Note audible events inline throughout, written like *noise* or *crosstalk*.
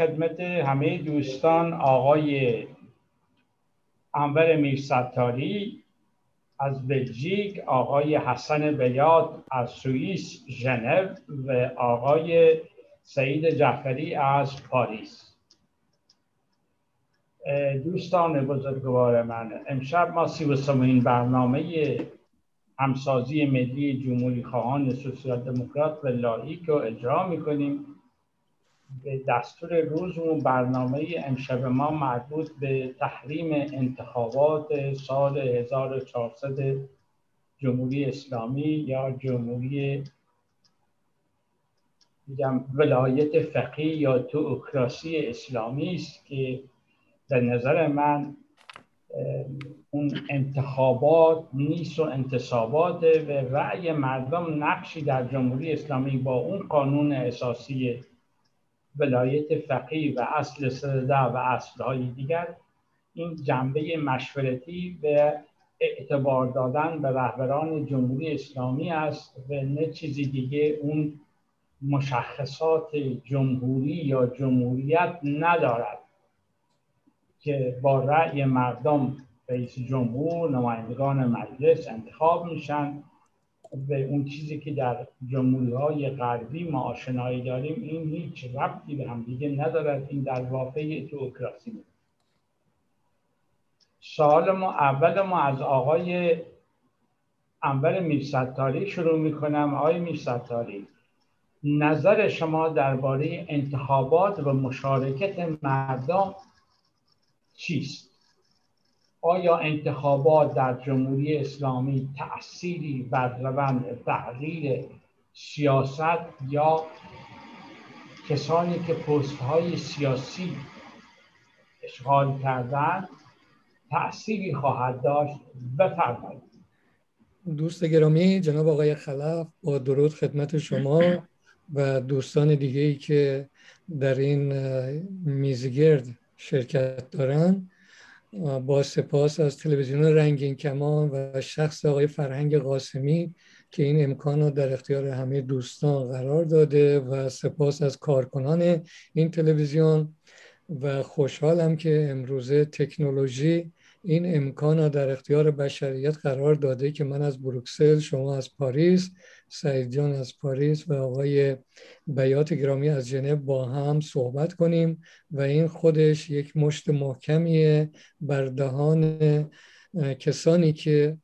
خدمت همه دوستان آقای انور میرستاری از بلژیک آقای حسن بیاد از سوئیس ژنو و آقای سعید جعفری از پاریس. دوستان بزرگوار من امشب ما سی و برنامه همسازی ملی جمهوری خواهان سوسیال دموکرات و لایک رو اجرا می‌کنیم. دستور روزمون برنامه امشب ما مربوط به تحریم انتخابات سال 1400 جمهوری اسلامی یا جمهوری میگم ولایت فقیه یا توکراسی اسلامی است که به نظر من اون انتخابات نیست و انتصابات و رأی مردم نقشی در جمهوری اسلامی با اون قانون اساسی ولایت فقیه و اصل سرده و اصلهای دیگر. این جنبه مشورتی و اعتبار دادن به رهبران جمهوری اسلامی است و نه چیزی دیگه اون مشخصات جمهوری یا جمهوریت ندارد که با رأی مردم رئیس جمهور نمایندگان مجلس انتخاب میشن. به اون چیزی که در جمهوری های غربی ما آشنایی داریم این هیچ ربطی به هم دیگه ندارد این در واقع توکراسی بود. سوال ما اول ما از آقای انور میرستاری شروع می‌کنم. آقای میرستاری نظر شما درباره انتخابات و مشارکت مردم چیست؟ آیا انتخابات در جمهوری اسلامی تأثیری بر روند تغییر سیاست یا کسانی که پست های سیاسی اشغال کردن تأثیری خواهد داشت؟ بفرمایید. دوست گرامی جناب آقای خلف با درود خدمت شما و دوستان دیگه ای که در این میزگرد شرکت دارن با سپاس از تلویزیون رنگین کمان و شخص آقای فرهنگ قاسمی که این امکان رو در اختیار همه دوستان قرار داده و سپاس از کارکنان این تلویزیون و خوشحالم که امروزه تکنولوژی این امکان را در اختیار بشریت قرار داده که من از بروکسل شما از پاریس سعید جان از پاریس و آقای بیات گرامی از ژنو با هم صحبت کنیم و این خودش یک مشت محکمیه بر دهان کسانی که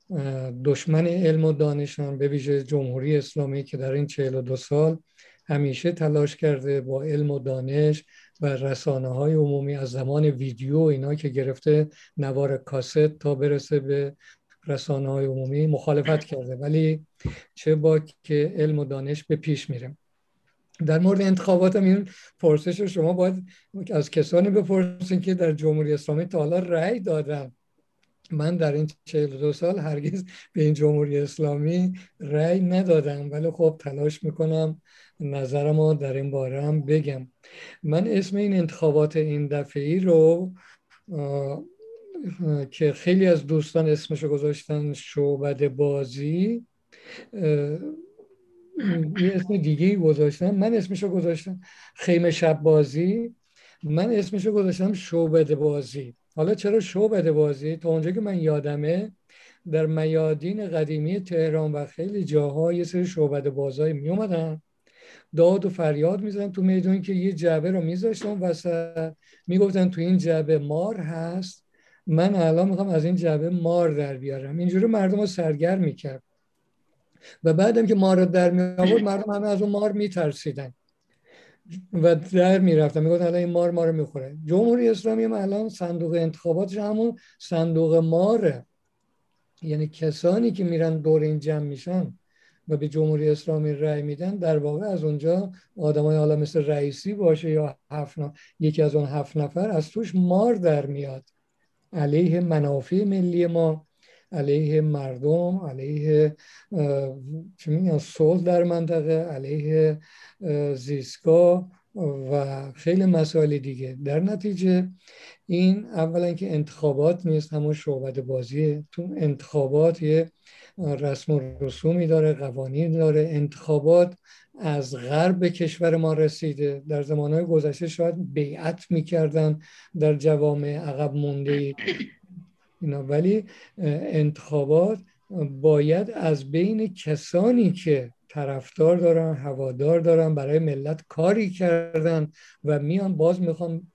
دشمن علم و دانشان به ویژه جمهوری اسلامی که در این 42 سال همیشه تلاش کرده با علم و دانش و رسانه های عمومی از زمان ویدیو اینا که گرفته نوار کاست تا برسه به رسانه های عمومی مخالفت کرده ولی چه با که علم و دانش به پیش میره. در مورد انتخابات این پرسش شما باید از کسانی بپرسین که در جمهوری اسلامی تا حالا رأی دادن. من در این 42 سال هرگز به این جمهوری اسلامی رأی ندادم ولی خب تلاش می‌کنم نظرمو در این باره هم بگم. من اسم این انتخابات این دفعی رو که خیلی از دوستان اسمشو گذاشتن شعبد بازی یه اسم دیگه گذاشتم من اسمشو گذاشتم خیمه شب بازی. من اسمشو گذاشتم شعبد بازی. حالا چرا شعبد بازی؟ تا اونجا که من یادمه در میادین قدیمی تهران و خیلی جاها یه سری شعبد بازایی می اومدن داد و فریاد می‌زنن تو میدون که یه جعبه رو میذاشتن وسط. می‌گفتن تو این جعبه مار هست. من الان می‌خوام از این جعبه مار در بیارم. اینجوری مردم رو سرگرم می‌کرد. و بعدم که مار در می آورد مردم همه از اون مار میترسیدن. و در می‌رفتن. می‌گفتن الان این مار ما رو می‌خوره. جمهوری اسلامی هم الان صندوق انتخاباتش همون صندوق ماره. یعنی کسانی که میرن دور این جمع میشن و به جمهوری اسلامی رأی میدن در واقع از اونجا آدمای حالا مثل رئیسی باشه یا هفت یکی از اون هفت نفر از توش مار در میاد. علیه منافع ملی ما علیه مردم علیه چه صلح در منطقه علیه زیستگاه و خیلی مسائل دیگه. در نتیجه این اولا که انتخابات نیست همون شعبت بازیه. تو انتخابات یه رسم و رسومی داره قوانین داره انتخابات از غرب کشور ما رسیده. در زمانهای گذشته شاید بیعت می‌کردن در جوامع عقب مونده اینا. ولی انتخابات باید از بین کسانی که طرفدار دارن هوادار دارن برای ملت کاری کردن و میان باز می‌خوان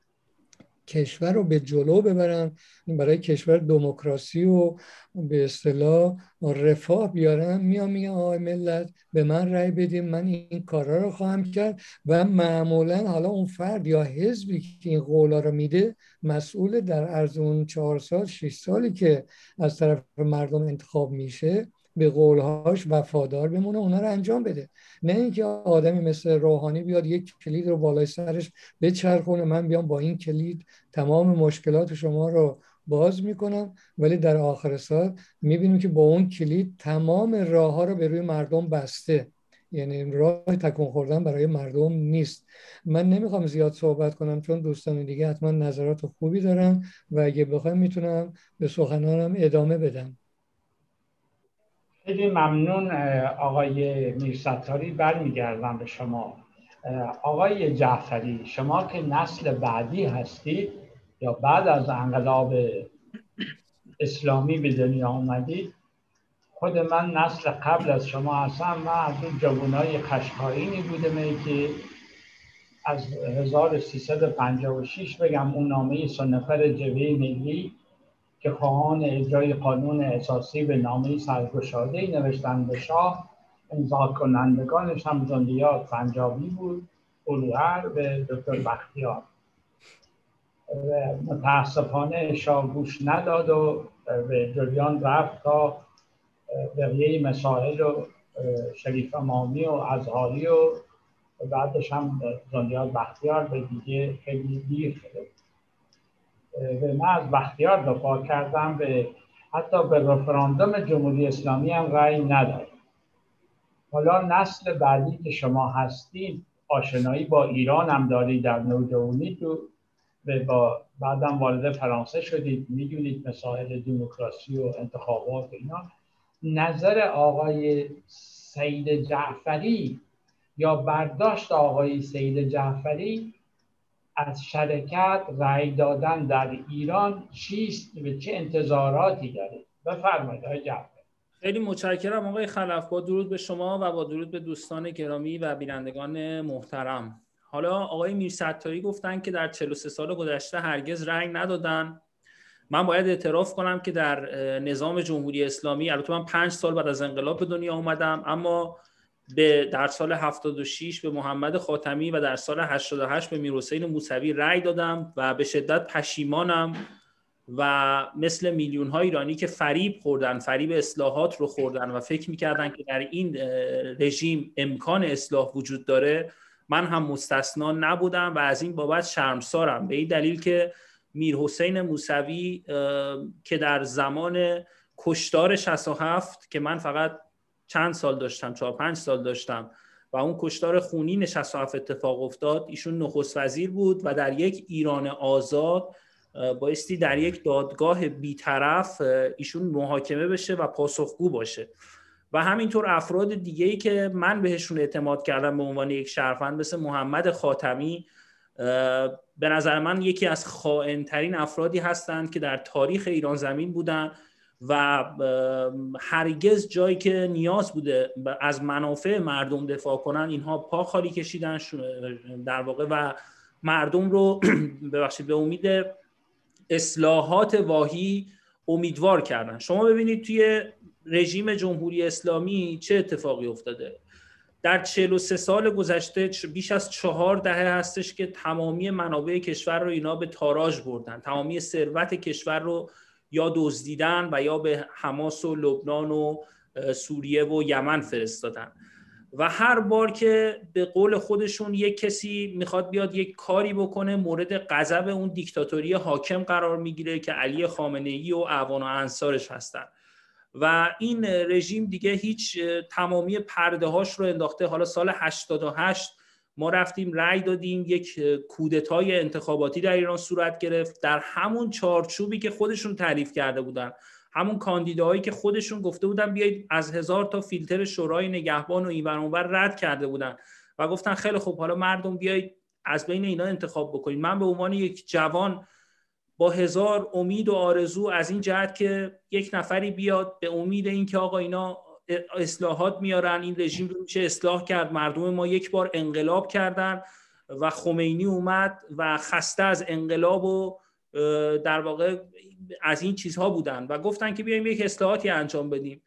کشور رو به جلو ببرن برای کشور دموکراسی و به اصطلاح رفاه بیارن میان میگن آقای ملت به من رأی بدیم من این کارا رو خواهم کرد و معمولا حالا اون فرد یا حزبی که این قولا رو میده مسئول در عرض اون چهار سال شش سالی که از طرف مردم انتخاب میشه به قولهاش وفادار بمونه اونا رو انجام بده. نه اینکه آدمی مثل روحانی بیاد یک کلید رو بالای سرش بچرخونه من بیام با این کلید تمام مشکلات شما رو باز می‌کنم ولی در آخر سال می‌بینیم که با اون کلید تمام راه ها رو به روی مردم بسته. یعنی راه تکون خوردن برای مردم نیست. من نمی‌خوام زیاد صحبت کنم چون دوستان دیگه حتما نظرات خوبی دارن و اگه بخوایم می‌تونم به سخنانم ادامه بدم. خیلی ممنون آقای میرستاری. برمیگردم به شما. آقای جعفری شما که نسل بعدی هستید یا بعد از انقلاب اسلامی به دنیا آمدید خود من نسل قبل از شما هستم. من از اون جوانای خشخاینی بودم که از 1356 بگم اون نامه سنفر جبهه ملی که خواهان اجرای قانون اساسی به نامه سرگشاده نوشتن به شاه امضا کنندگانش هم زندیات پنجابی بود. اولوهر به دکتر بختیار. و متاسفانه شاه گوش نداد و به جریان رفت تا بقیه مسائل و شریف امامی و ازهاری و بعدش هم زندیات بختیار به دیگه خیلی دیر شده من از بختیار دفاع کردم به حتی به رفراندوم جمهوری اسلامی هم رأی نداد حالا نسل بعدی که شما هستید آشنایی با ایران هم دارید در نوجوانی تو با بعدم وارد فرانسه شدید می‌دونید مسائل دموکراسی و انتخابات اینا. نظر آقای سید جعفری یا برداشت آقای سید جعفری از شرکت رأی دادن در ایران چیست و چه انتظاراتی داره؟ بفرمایید آقای خیلی متشکرم آقای خلف. با درود به شما و با درود به دوستان گرامی و بینندگان محترم. حالا آقای میرستاری گفتن که در 43 سال گذشته هرگز رنگ ندادن. من باید اعتراف کنم که در نظام جمهوری اسلامی البته من پنج سال بعد از انقلاب به دنیا اومدم اما به در سال 76 به محمد خاتمی و در سال 88 به میرحسین موسوی رأی دادم و به شدت پشیمانم و مثل میلیون های ایرانی که فریب خوردن فریب اصلاحات رو خوردن و فکر می‌کردن که در این رژیم امکان اصلاح وجود داره من هم مستثنا نبودم و از این بابت شرمسارم. به این دلیل که میر حسین موسوی که در زمان کشتار 67 که من فقط چند سال داشتم چهار پنج سال داشتم و اون کشتار خونین 67 اتفاق افتاد. ایشون نخست وزیر بود و در یک ایران آزاد بایستی در یک دادگاه بیطرف ایشون محاکمه بشه و پاسخگو باشه. و همینطور افراد دیگه ای که من بهشون اعتماد کردم به عنوان یک شرفند مثل محمد خاتمی به نظر من یکی از خائنترین افرادی هستند که در تاریخ ایران زمین بودن. و هرگز جایی که نیاز بوده از منافع مردم دفاع کنن اینها پا خالی کشیدن در واقع و مردم رو *clears throat* ببخشید به امید اصلاحات واهی امیدوار کردن. شما ببینید توی رژیم جمهوری اسلامی چه اتفاقی افتاده. در 43 سال گذشته بیش از چهار دهه هستش که تمامی منابع کشور رو اینا به تاراج بردن. تمامی ثروت کشور رو یا دزدیدن و یا به حماس و لبنان و سوریه و یمن فرستادن. و هر بار که به قول خودشون یک کسی می‌خواد بیاد یک کاری بکنه مورد غضب اون دیکتاتوری حاکم قرار می‌گیره که علی خامنه ای و اعوان و انصارش هستن. و این رژیم دیگه هیچ تمامی پرده هاش رو انداخته. حالا سال 88 ما رفتیم رأی دادیم یک کودتای انتخاباتی در ایران صورت گرفت. در همون چارچوبی که خودشون تعریف کرده بودن همون کاندیداهایی که خودشون گفته بودن بیایید از هزار تا فیلتر شورای نگهبان و این اونور رد کرده بودن. و گفتن خیلی خوب حالا مردم بیایید از بین اینا انتخاب بکنید. من به عنوان یک جوان با هزار امید و آرزو از این جهت که یک نفری بیاد به امید اینکه آقا اینا اصلاحات میارن این رژیم رو میشه اصلاح کرد. مردم ما یک بار انقلاب کردن و خمینی اومد و خسته از انقلاب و در واقع از این چیزها بودن و گفتن که بیایم یک اصلاحاتی انجام بدیم.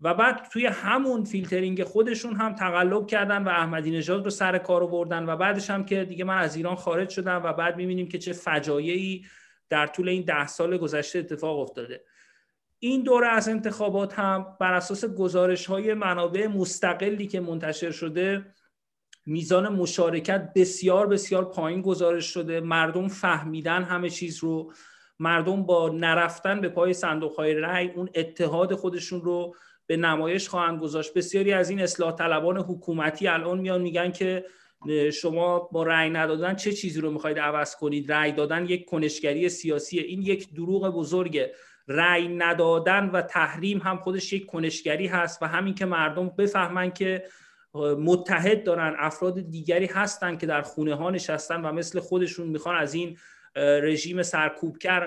و بعد توی همون فیلترینگ خودشون هم تقلب کردن و احمدی نژاد رو سر کار بردن و بعدش هم که دیگه من از ایران خارج شدم و بعد می‌بینیم که چه فجایعی در طول این ده سال گذشته اتفاق افتاده. این دوره از انتخابات هم بر اساس گزارش های منابع مستقلی که منتشر شده میزان مشارکت بسیار بسیار پایین گزارش شده. مردم فهمیدن همه چیز رو. مردم با نرفتن به پای صندوق های رأی اون اتحاد خودشون رو به نمایش خواهند گذاشت. بسیاری از این اصلاح طلبان حکومتی الان میان میگن که شما با رأی ندادن چه چیزی رو می‌خواید عوض کنید؟ رأی دادن یک کنشگری سیاسی این یک دروغ بزرگه. رأی ندادن و تحریم هم خودش یک کنشگری هست و همین که مردم بفهمن که متحد دارن افراد دیگری هستن که در خونه ها نشستن و مثل خودشون می‌خوان از این رژیم سرکوبکر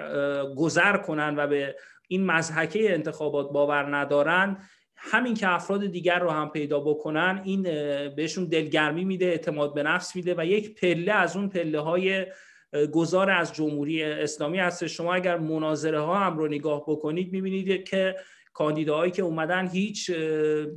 گذر کنن و به این مزحکه انتخابات باور ندارن. همین که افراد دیگر رو هم پیدا بکنن این بهشون دلگرمی میده اعتماد به نفس میده و یک پله از اون پله های گذار از جمهوری اسلامی هست شما اگر مناظره ها هم رو نگاه بکنید می‌بینید که کاندیداهایی که اومدن هیچ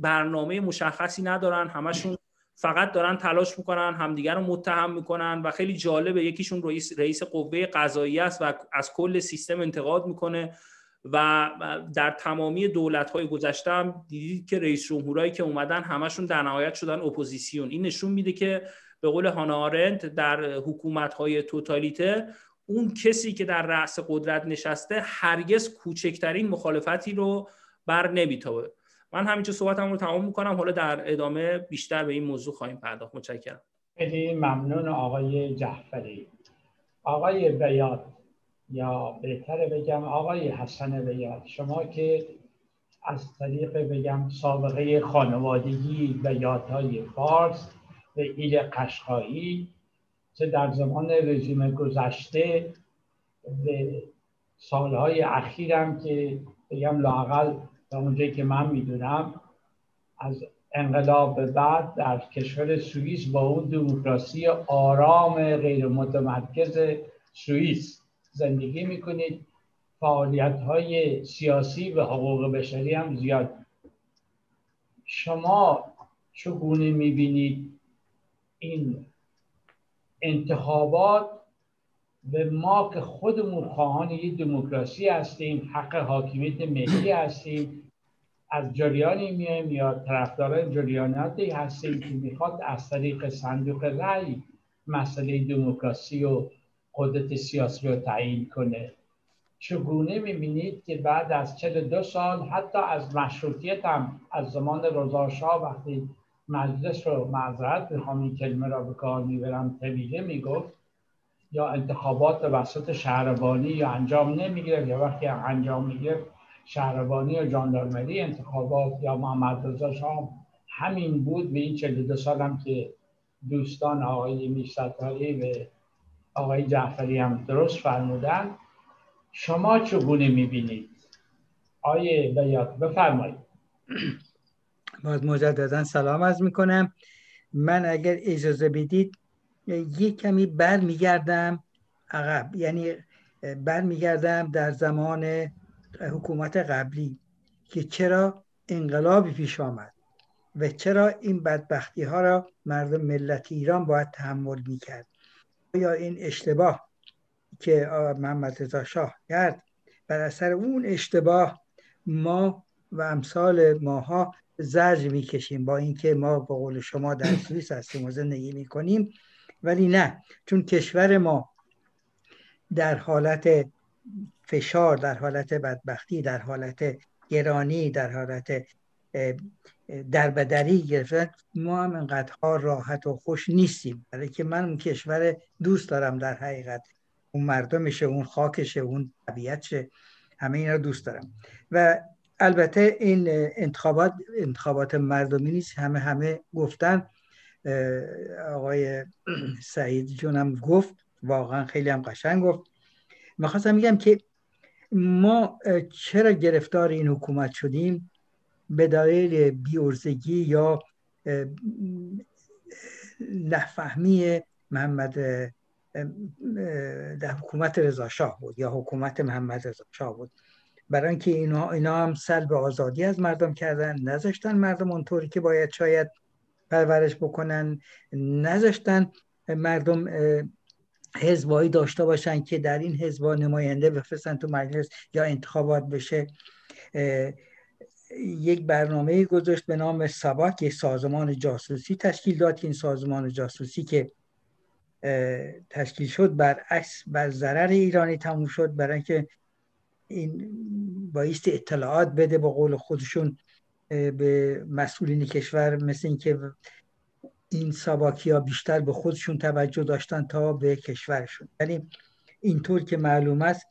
برنامه مشخصی ندارن. همشون فقط دارن تلاش می‌کنن همدیگر رو متهم می‌کنن و خیلی جالبه یکیشون رئیس رئیس قوه قضاییه است و از کل سیستم انتقاد می‌کنه و در تمامی دولت های گذشته هم دیدید که رئیس جمهورایی که اومدن همشون در نهایت شدن اپوزیسیون. این نشون میده که به قول هانا آرنت در حکومت های توتالیتر اون کسی که در رأس قدرت نشسته هرگز کوچکترین مخالفتی رو بر نمیتابه. من همینجا صحبتم رو تمام می‌کنم. حالا در ادامه بیشتر به این موضوع خواهیم پرداخت. متشکرم. خیلی ممنون آقای جعفری. آقای بیات یا بهتره بگم آقای حسن بیات شما که از طریق بگم سابقه خانوادگی بیات فارس به ایل قشقایی چه در زمان رژیم گذشته به سالهای اخیرم که بگم لاقل تا اونجایی که من می‌دونم از انقلاب به بعد در کشور سوئیس با اون دموکراسی آرام غیر متمرکز سوئیس زندگی می‌کنید. فعالیت های سیاسی و حقوق بشری هم زیاد. شما چگونه می‌بینید این انتخابات به ما که خودمون خواهان یک دموکراسی هستیم حق حاکمیت ملی هستیم از جریانی میایم یا طرفداران جریاناتی هستیم که می‌خواد از طریق صندوق رأی مسئله دموکراسی و قدرت سیاسی رو تعیین کنه. چگونه می‌بینید که بعد از 42 سال حتی از مشروطیت هم از زمان رضاشاه وقتی مجلس رو معذرت می‌خوام این کلمه را به کار می‌برم طبیعه می‌گفت. یا انتخابات وسط شهربانی یا انجام نمی‌گیره یا وقتی انجام می‌گیره شهربانی یا جاندارمری انتخابات یا محمد رضا شاه همین بود. به این 42 سالم که دوستان آقای میرستاری و آقای جعفری هم درست فرمودن. شما چگونه می‌بینید؟ آیه بیات بفرمایید. *clears throat* باز مجددا سلام از می‌کنم. من اگر اجازه بدید یک کمی بر میگردم عقب. یعنی بر میگردم در زمان حکومت قبلی که چرا انقلابی پیش آمد و چرا این بدبختی ها را مردم ملت ایران باید تحمل می‌کرد. یا این اشتباه که محمد رضا شاه کرد بر اثر اون اشتباه ما و امثال ماها زرج می‌کشیم با اینکه ما با قول شما در سوئیس هستیم و زندگی می‌کنیم ولی نه. چون کشور ما در حالت فشار در حالت بدبختی در حالت گرانی در حالت دربدری گرفتن ما هم انقدرها راحت و خوش نیستیم. برای که من اون کشور دوست دارم در حقیقت. اون مردمشه اون خاکشه اون طبیعتشه. همه اینا رو دوست دارم. و البته این انتخابات انتخابات مردمی نیست همه همه گفتن آقای سعید جونم گفت واقعا خیلی هم قشنگ گفت. می‌خواستم میگم که ما چرا گرفتار این حکومت شدیم؟ به دلیل بیورزگی یا نفهمی محمد در حکومت رضا شاه بود یا حکومت محمد رضا شاه بود. برای اینکه اینا, اینا هم سلب آزادی از مردم کردن نذاشتن مردم اونطوری که باید شاید پرورش بکنن نذاشتن مردم حزبایی داشته باشن که در این حزبا نماینده بفرستن تو مجلس یا انتخابات بشه. یک برنامه گذاشت به نام سباک یک سازمان جاسوسی تشکیل داد. که این سازمان جاسوسی که تشکیل شد برعکس بر ضرر ایرانی تموم شد برای اینکه این بایست اطلاعات بده با قول خودشون به مسئولین کشور مثل اینکه این سباکی ها بیشتر به خودشون توجه داشتن تا به کشورشون. یعنی اینطور که معلوم است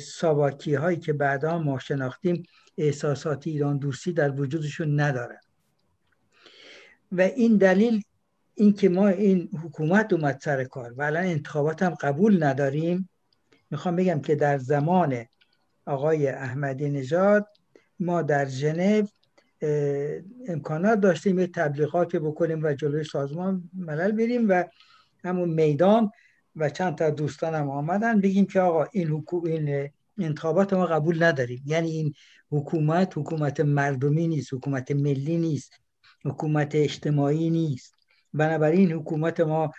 ساباکی هایی که بعدا ما شناختیم احساسات ایران دوستی در وجودشون ندارن. و این دلیل اینکه ما این حکومت اومد سر کار و الان انتخابات هم قبول نداریم می‌خوام بگم که در زمان آقای احمدی نژاد ما در ژنو امکانات داشتیم یه تبلیغات بکنیم و جلوی سازمان ملل بریم و همون میدان و چند تا دوستانم آمدن. بگیم که آقا این, حکومت این انتخابات ما قبول نداریم. یعنی این حکومت حکومت مردمی نیست حکومت ملی نیست حکومت اجتماعی نیست. بنابراین حکومت ما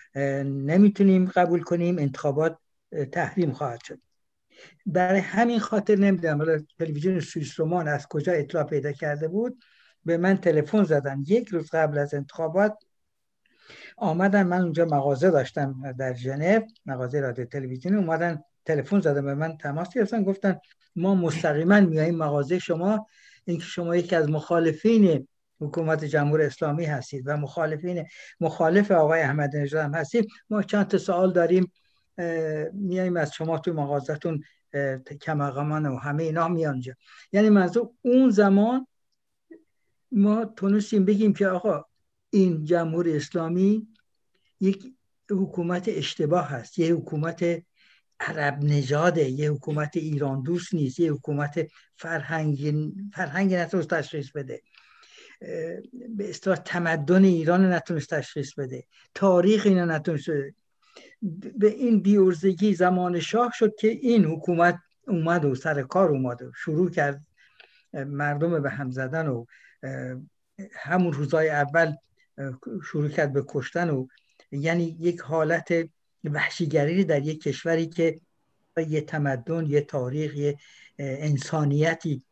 نمی‌تونیم قبول کنیم انتخابات تحریم خواهد شد. برای همین خاطر نمی‌دونم تلویزیون سوئیس رومان از کجا اطلاع پیدا کرده بود. به من تلفن زدن. یک روز قبل از انتخابات آمدن. من اونجا مغازه داشتم در ژنو مغازه رادیو تلویزیونی اومدن تلفن زدن به من تماس گرفتن. گفتن ما مستقیما میاییم مغازه شما. اینکه شما یکی از مخالفین حکومت جمهور اسلامی هستید و مخالفین مخالف آقای احمد نژاد هستید. ما چند تا سوال داریم. میاییم از شما تو مغازتون کمقامان و همه اینا میانجا یعنی منظور اون زمان ما تونستیم بگیم که آقا این جمهور اسلامی یک حکومت اشتباه هست یه حکومت عرب نژاده یه حکومت ایران دوست نیست یه حکومت فرهنگ فرهنگ نتونست تشخیص بده. به اصطلاح تمدن ایران نتونست تشخیص بده. تاریخ اینا نتونست به این بیورزگی زمان شاه شد که این حکومت اومد و سر کار اومد و شروع کرد مردم به هم زدن و همون روزای اول شروع کرد به کشتن و یعنی یک حالت وحشیگری در یک کشوری که یه تمدن یه تاریخ یه انسانیتی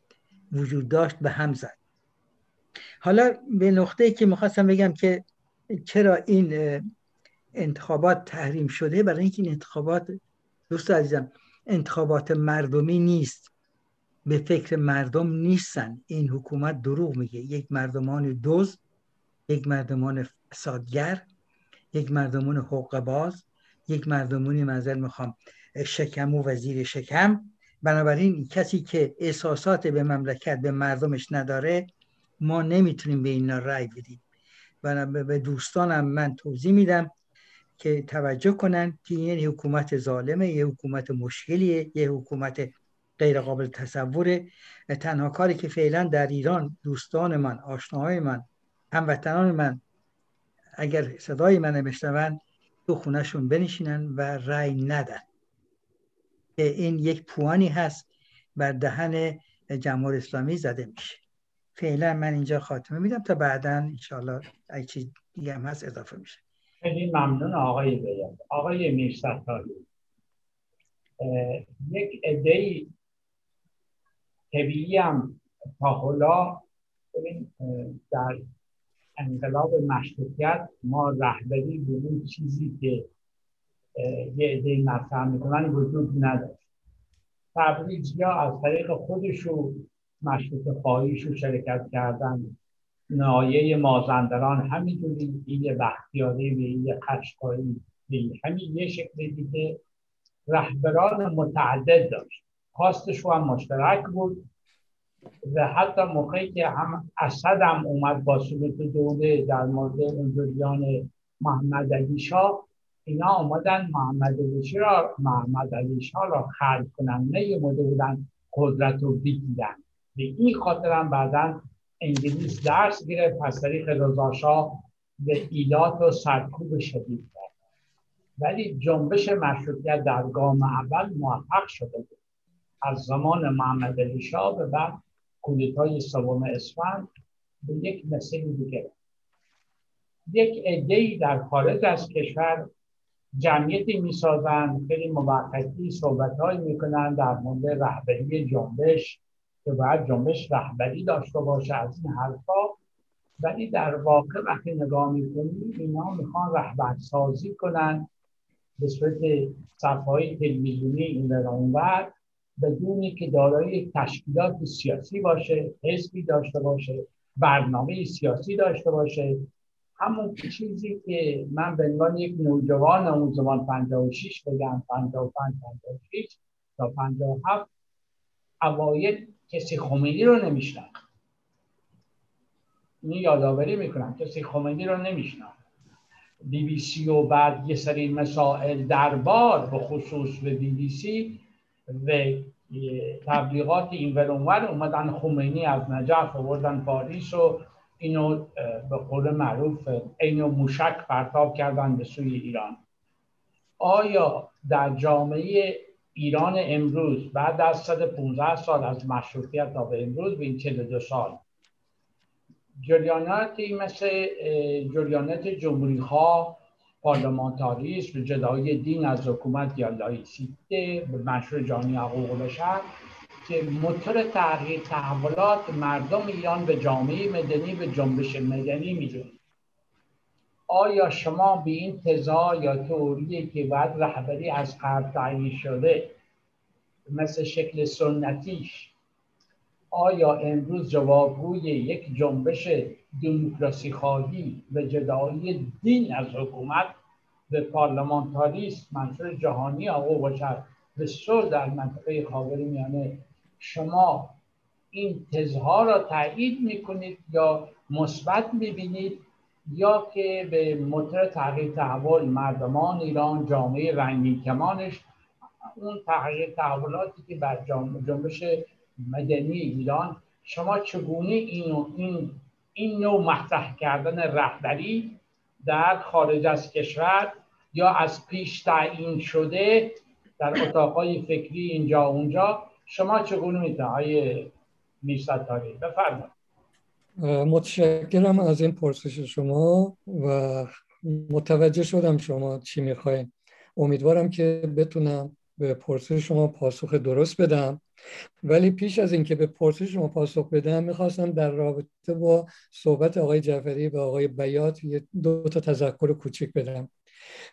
وجود داشت به هم زد. حالا به نقطه که می‌خواستم بگم که چرا این انتخابات تحریم شده برای اینکه این انتخابات دوست عزیزم انتخابات مردمی نیست. به فکر مردم نیستن. این حکومت دروغ میگه. یک مردمان دوز یک مردمان فسادگر یک مردمان حقوق باز یک مردمانی منزل می‌خوام شکم و وزیر شکم. بنابراین کسی که احساسات به مملکت به مردمش نداره ما نمی‌تونیم به اینا رأی بدیم. و به دوستانم من توضیح میدم. که توجه کنن که این حکومت ظالمه یه حکومت مشکلیه یه حکومت غیر قابل تصوره. تنها کاری که فعلا در ایران دوستان من آشناهای من هموطنان من اگر صدای من بشنون تو خونهشون بنشینن و رأی ندن. این یک پوانی هست بر دهن جمهور اسلامی زده میشه. فعلا من اینجا خاتمه میدم تا بعدا انشاءالله اگه چیز دیگه هم هست اضافه میشه. خیلی ممنون آقای بیاد آقای میرستاری یک عده طبیعی هم تا حالا در انقلاب مشروطیت ما رهبری به چیزی که یه عده مطرح می‌کنن وجود نداشت. تبریز از طریق خودشو مشروط خواهیشو شرکت کردن. نایه مازندران همینجوری ایل بختیاری و ایل خشکایی همین یه شکل دیگه رهبران متعدد داشت. خواستش هم مشترک بود و حتی موقعی که هم اسد هم اومد با سلوک دوله در مورد اون جریان محمد علی شاه اینا آمدن محمد علی را محمد علی شاه را خرج کنن نه بودن قدرت رو بگیرن. به این خاطر هم بعدا انگلیس درس گرفت پس طریق رضاشاه به ایلات و سرکوب شدید کرد. ولی جنبش مشروطیت در گام اول موفق شده بود. از زمان محمد علی شاه به بعد کودتای سوم اسفند به یک مسئله دیگه. یک عده در خارج از کشور جمعیتی می‌سازند خیلی موقتی صحبت می‌کنن در مورد رهبری جنبش که باید جنبش رهبری داشته باشه از این حرفا. ولی در واقع وقتی نگاه می‌کنیم اینا می‌خوان رهبر سازی کنن به صورت صفحه تلویزیونی این اونور بدونی که دارای تشکیلات سیاسی باشه حزبی داشته باشه برنامه سیاسی داشته باشه. همون چیزی که من به عنوان یک نوجوان اون زمان 56 بگم 55 56 تا 57 اوایل کسی خمینی رو نمیشناخت. این یادآوری می‌کنم. کسی خمینی رو نمیشناخت. بی بی سی و بعد یه سری مسائل دربار به خصوص به بی بی سی و تبلیغات این ور اومدن خمینی از نجف آوردن پاریس و اینو به قول معروف اینو موشک پرتاب کردن به سوی ایران. آیا در جامعه ایران امروز بعد از 115 سال از مشروطیت تا به امروز به این 42 سال. جریاناتی مثل جریانات جمهوری ها پارلمانتاریسم جدایی دین از حکومت یا لایسیته به مشروع جانی حقوق بشر که موتور تغییر تحولات مردم ایران به جامعه مدنی به جنبش مدنی می‌دونید آیا شما به این تزا یا تئوری که بعد رهبری از قبل تعیین شده مثل شکل سنتیش آیا امروز جوابگوی یک جنبش دموکراسی خواهی و جدایی دین از حکومت به پارلمانتاریست منشور جهانی آقا باشد؟ به در منطقه خاور میانه. شما این تزها را تایید می‌کنید یا مثبت می‌بینید؟ یا که به موتور تغییر تحول مردمان ایران جامعه رنگی کمانش اون تغییر تحولاتی که بر جنبش مدنی ایران شما چگونه این این این نوع مطرح کردن رهبری در خارج از کشور یا از پیش تعیین شده در اتاقای فکری اینجا اونجا شما چگونه می‌تونه های میرستاری بفرمایید. متشکرم از این پرسش شما و متوجه شدم شما چی می‌خواین امیدوارم که بتونم به پرسش شما پاسخ درست بدم. ولی پیش از اینکه به پرسش شما پاسخ بدم می‌خواستم در رابطه با صحبت آقای جعفری و آقای بیات دو تا تذکر کوچک بدم.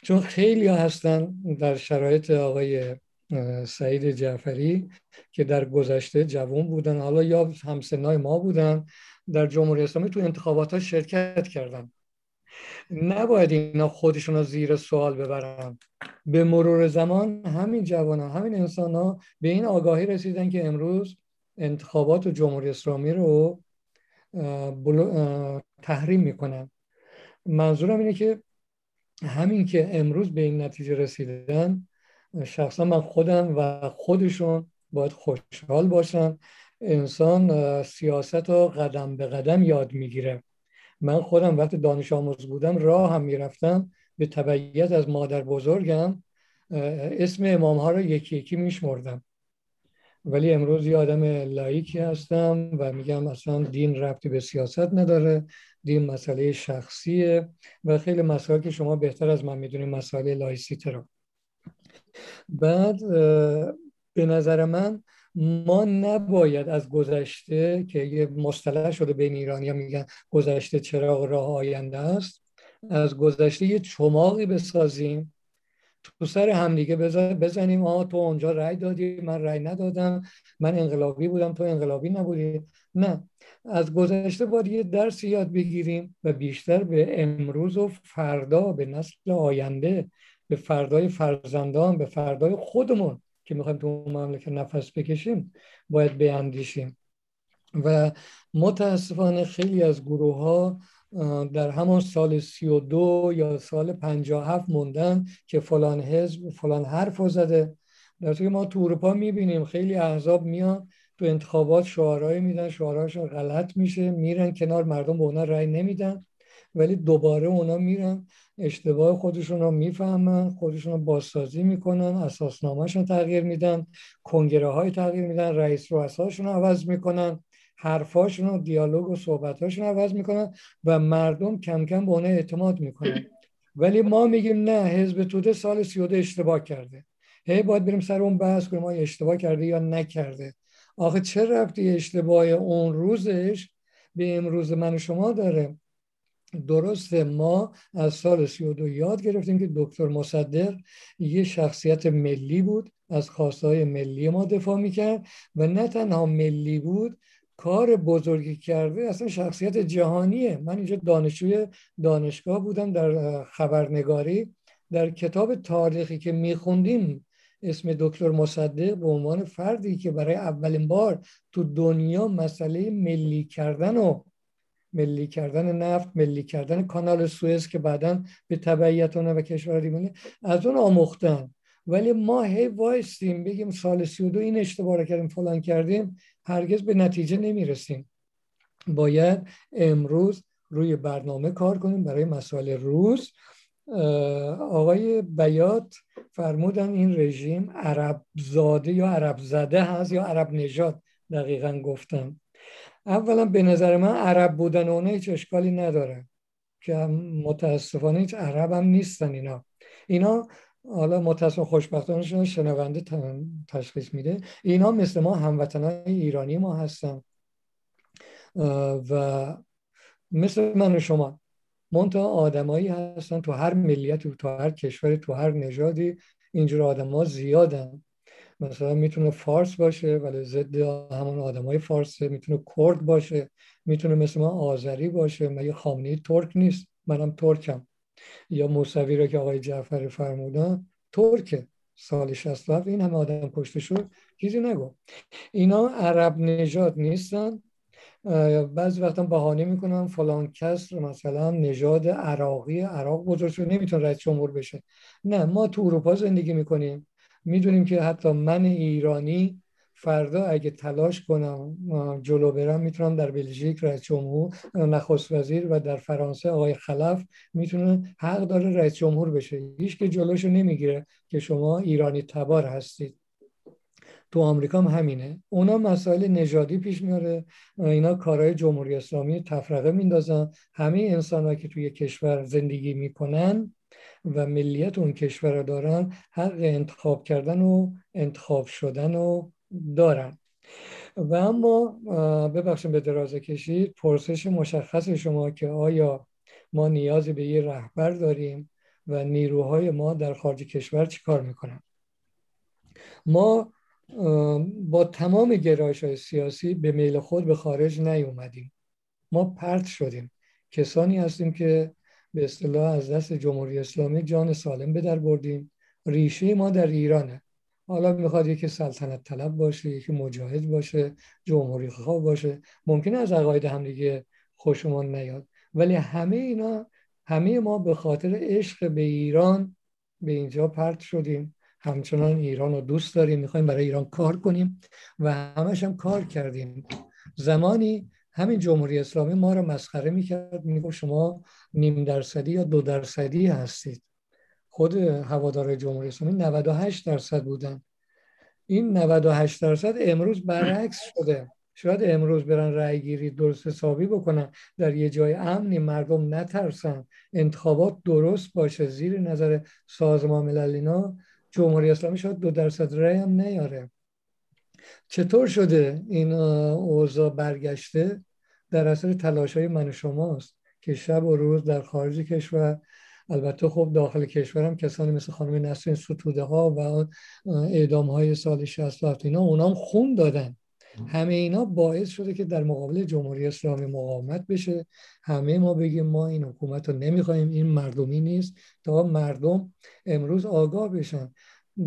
چون خیلی هستن در شرایط آقای سعید جعفری که در گذشته جوان بودن حالا یا همسنای ما بودن در جمهوری اسلامی تو انتخابات ها شرکت کردن. نباید اینا خودشون رو زیر سوال ببرن. به مرور زمان همین جوان ها همین انسان ها به این آگاهی رسیدن که امروز انتخابات و جمهوری اسلامی رو تحریم می‌کنن. منظورم اینه که همین که امروز به این نتیجه رسیدن شخصا من خودم و خودشون باید خوشحال باشن. انسان سیاست رو قدم به قدم یاد می‌گیره. من خودم وقتی دانش آموز بودم راه هم می‌رفتم به تبعیت از مادر بزرگم اسم امام ها رو یکی یکی میشمردم. ولی امروز یه آدم لایکی هستم و میگم اصلا دین ربطی به سیاست نداره. دین مسئله شخصیه و خیلی مسائل که شما بهتر از من می‌دونید مسئله لایسیته رو. بعد به نظر من ما نباید از گذشته که یه مصطلح شده بین ایرانی میگن گذشته چراغ راه آینده است از گذشته یه چماقی بسازیم تو سر همدیگه بزنیم آه تو اونجا رأی دادی من رأی ندادم من انقلابی بودم تو انقلابی نبودی. نه از گذشته باید یه درسی یاد بگیریم و بیشتر به امروز و فردا به نسل آینده به فردای فرزندان به فردای خودمون که می‌خوایم تو اون مملکت نفس بکشیم باید بیاندیشیم. و متاسفانه خیلی از گروه ها در همان سال سی و دو یا سال پنجاه هفت موندن که فلان حزب فلان حرف زده. در که ما تو اروپا می‌بینیم خیلی احزاب میان تو انتخابات شعارهایی میدن شعارهاشون غلط میشه میرن کنار مردم به اونا رأی نمیدن. ولی دوباره اونا میرن اشتباه خودشون رو می‌فهمن خودشون رو بازسازی می‌کنن اساسنامهشون تغییر میدن کنگره های تغییر میدن رئیس رؤساشون رو عوض می‌کنن حرفاشون و دیالوگ و صحبتاشون عوض می‌کنن و مردم کم کم به اونها اعتماد می‌کنن. ولی ما میگیم نه حزب توده سال 32 اشتباه کرده. هی باید بریم سر اون بحث کنیم ما اشتباه کرده یا نکرده. آخه چه رفتی اشتباه اون روزش به امروز من و شما داره؟ درسته ما از سال 32 یاد گرفتیم که دکتر مصدق یه شخصیت ملی بود از خواستهای ملی ما دفاع می‌کرد و نه تنها ملی بود کار بزرگی کرده اصلا شخصیت جهانیه. من اینجا دانشجوی دانشگاه بودم در خبرنگاری. در کتاب تاریخی که میخوندیم اسم دکتر مصدق به عنوان فردی که برای اولین بار تو دنیا مسئله ملی کردن و ملی کردن نفت ملی کردن کانال سوئز که بعدا به تبعیت و کشور دیگه از اون آموختن. ولی ما هی وایستیم بگیم سال 32 این اشتباه رو کردیم فلان کردیم هرگز به نتیجه نمی‌رسیم. باید امروز روی برنامه کار کنیم برای مسائل روز. آقای بیات فرمودن این رژیم عرب زاده یا عرب زده هست یا عرب نژاد دقیقا گفتم. اولا به نظر من عرب بودن اونه هیچ اشکالی نداره که متاسفانه هیچ عرب هم نیستن اینا. اینا حالا متاسف خوشبختانشون شنونده تشخیص میده. اینا مثل ما هموطنان ایرانی ما هستن. و مثل من و شما. منتها آدمایی هستن تو هر ملیت تو هر کشوری تو هر نژادی اینجور آدما زیادن. مثلا می‌تونه فارس باشه ولی ضد همون آدمای فارسه. می‌تونه کرد باشه می‌تونه مثل ما آذری باشه. مگه خامنه‌ای ترک نیست منم ترکم. یا موسوی رو که آقای جعفر فرمودن ترکه. سال 67 این همه آدم کشته شد. چیزی نگو. اینا عرب نژاد نیستن. بعضی وقتا بهانه می‌کنن فلان کس مثلا نژاد عراقی عراق بزرگ شد نمی‌تونه رئیس جمهور بشه. نه ما تو اروپا زندگی می‌کنیم. می‌دونیم که حتی من ایرانی فردا اگه تلاش کنم جلو برم می‌تونم در بلژیک رئیس جمهور نخست وزیر و در فرانسه آقای خلف می‌تونه حق داره رئیس جمهور بشه. هیچ که جلوشو نمی‌گیره که شما ایرانی تبار هستید. تو آمریکا هم همینه. اونا مسائل نژادی پیش میاره. اینا کارهای جمهوری اسلامی تفرقه میندازن. همه انسان که توی کشور زندگی می‌کنن و ملیت اون کشور دارن حق انتخاب کردن و انتخاب شدن و دارن. و اما ببخشید به درازه کشید پرسش مشخص شما که آیا ما نیازی به یه رهبر داریم و نیروهای ما در خارج کشور چیکار می‌کنن؟ ما با تمام گرایش های سیاسی به میل خود به خارج نیومدیم. ما پرت شدیم. کسانی هستیم که به اصطلاح از دست جمهوری اسلامی جان سالم به در بردیم. ریشه ما در ایرانه. حالا می‌خواد یکی سلطنت طلب باشه یکی مجاهد باشه جمهوری خواه باشه. ممکنه از عقاید هم دیگه خوشمون نیاد. ولی همه اینا همه ما به خاطر عشق به ایران به اینجا پرت شدیم. همچنان ایران رو دوست داریم می‌خوایم برای ایران کار کنیم و همش هم کار کردیم. زمانی همین جمهوری اسلامی ما رو مسخره می‌کرد می‌گفت شما نیم درصدی یا دو درصدی هستید. خود هوادار جمهوری اسلامی 98 درصد بودن. این 98 درصد امروز برعکس شده. شاید امروز برن رأی گیری درست حسابی بکنن. در یه جای امنی مردم نترسن. انتخابات درست باشه. زیر نظر سازمان ملل اینا جمهوری اسلامی شاید دو درصد رأی هم نیاره. چطور شده این اوضاع برگشته؟ در اثر تلاش های من و شماست که شب و روز در خارج کشور البته خب داخل کشور هم کسانی مثل خانم نسرین ستوده ها و اعدام های سال 67 اینا اونا هم خون دادن. همه اینا باعث شده که در مقابل جمهوری اسلامی مقاومت بشه. همه ما بگیم ما این حکومت رو نمی‌خوایم این مردمی نیست. تا مردم امروز آگاه بشن.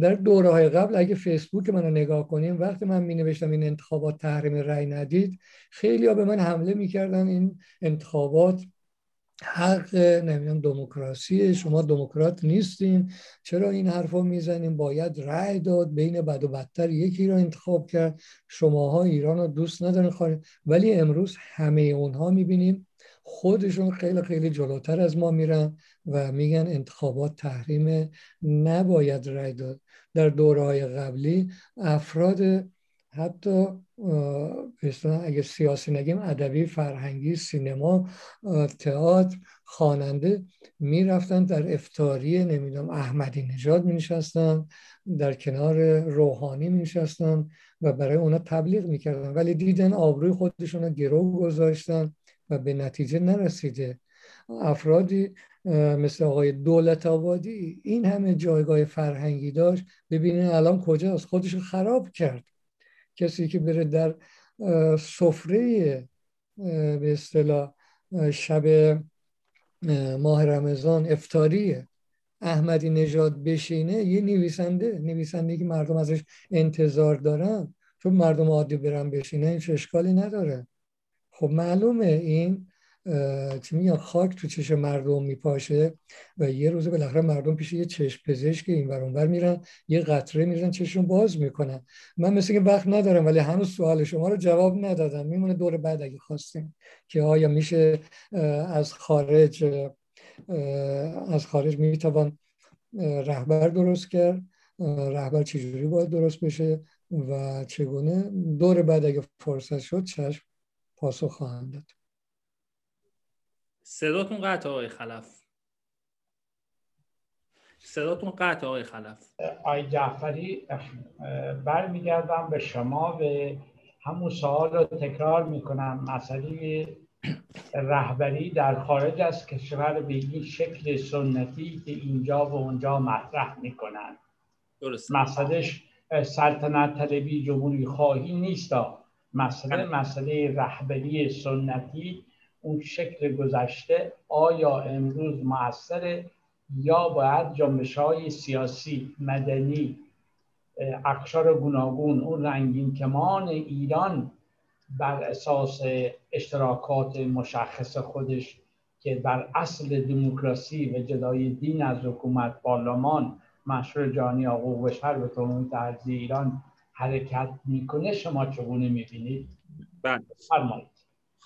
در دوره های قبل اگه فیسبوک منو نگاه کنیم وقتی من می نوشتم این انتخابات تحریم رأی ندید خیلی ها به من حمله می‌کردن این انتخابات حق نمی‌دونم دموکراسی شما دموکرات نیستین چرا این حرفا می‌زنین؟ باید رأی داد بین بد و بدتر یکی را انتخاب کرد. شماها ایران رو دوست ندارین خواهد ولی امروز همه اونها می‌بینیم خودشون خیلی خیلی جلوتر از ما میرن و میگن انتخابات تحریم نباید رأی داد. در دوره قبلی افراد حتی اگه سیاسی نگیم ادبی فرهنگی سینما تئاتر خواننده می‌رفتن در افتاری نمی‌دونم احمدی نژاد مینشستن در کنار روحانی مینشستن و برای اونا تبلیغ می‌کردن ولی دیدن آبروی خودشون رو گرو گذاشتن و به نتیجه نرسیده. افرادی مثل آقای دولت آبادی این همه جایگاه فرهنگی داشت. ببینین الان کجاست؟ خودش خراب کرد. کسی که بره در سفره به اصطلاح شب ماه رمضان افتاری احمدی نژاد بشینه یه نویسنده نویسنده که مردم ازش انتظار دارن. چون مردم عادی برن بشینه این اشکالی نداره. خب معلومه این چی میگن خاک تو چشم مردم میپاشه و یه روز بالاخره مردم پیش یه چشم پزشک این ور میرن یه قطره میرن چشم باز می‌کنن. من مثل که وقت ندارم ولی هنوز سوال شما رو جواب ندادم. میمونه دور بعد اگه خواستیم که آیا میشه از خارج از خارج می‌توان رهبر درست کرد رهبر چجوری باید درست بشه و چگونه؟ دور بعد اگه فرصت شد چشم پاسخ خواهم داد. صداتون قطع آقای خلف. صداتون قطع آقای خلف. آقای جعفری برمیگردم به شما به همون سوال رو تکرار می‌کنم. مسئله رهبری در خارج از کشور به این شکل سنتی که اینجا و اونجا مطرح می‌کنن. درست مسئلهش سلطنت طلبی جمهوری خواهی نیست. مسئله. مسئله رهبری سنتی اون شکل گذشته آیا امروز موثره یا باید جنبش های سیاسی مدنی اقشار گوناگون اون رنگین کمان ایران بر اساس اشتراکات مشخص خودش که بر اصل دموکراسی و جدای دین از حکومت پارلمان مشروع جانی حقوق بشر به ترجیح ایران حرکت می‌کنه شما چگونه می‌بینید؟ بله فرمایید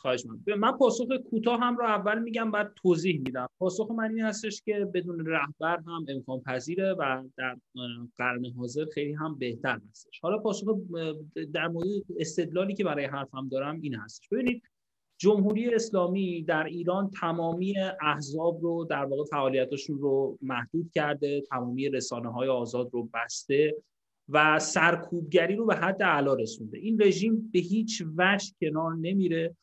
خواهش من من پاسخ کوتاه هم رو اول میگم بعد توضیح میدم. پاسخ من این هستش که بدون رهبر هم امکان پذیره و در قرن حاضر خیلی هم بهتر هستش. حالا پاسخ در مورد استدلالی که برای حرفم دارم این هستش. ببینید جمهوری اسلامی در ایران تمامی احزاب رو در واقع فعالیتاشون رو محدود کرده تمامی رسانه های آزاد رو بسته و سرکوبگری رو به حد اعلا رسونده این رژیم به هیچ وجه کنار نمیره.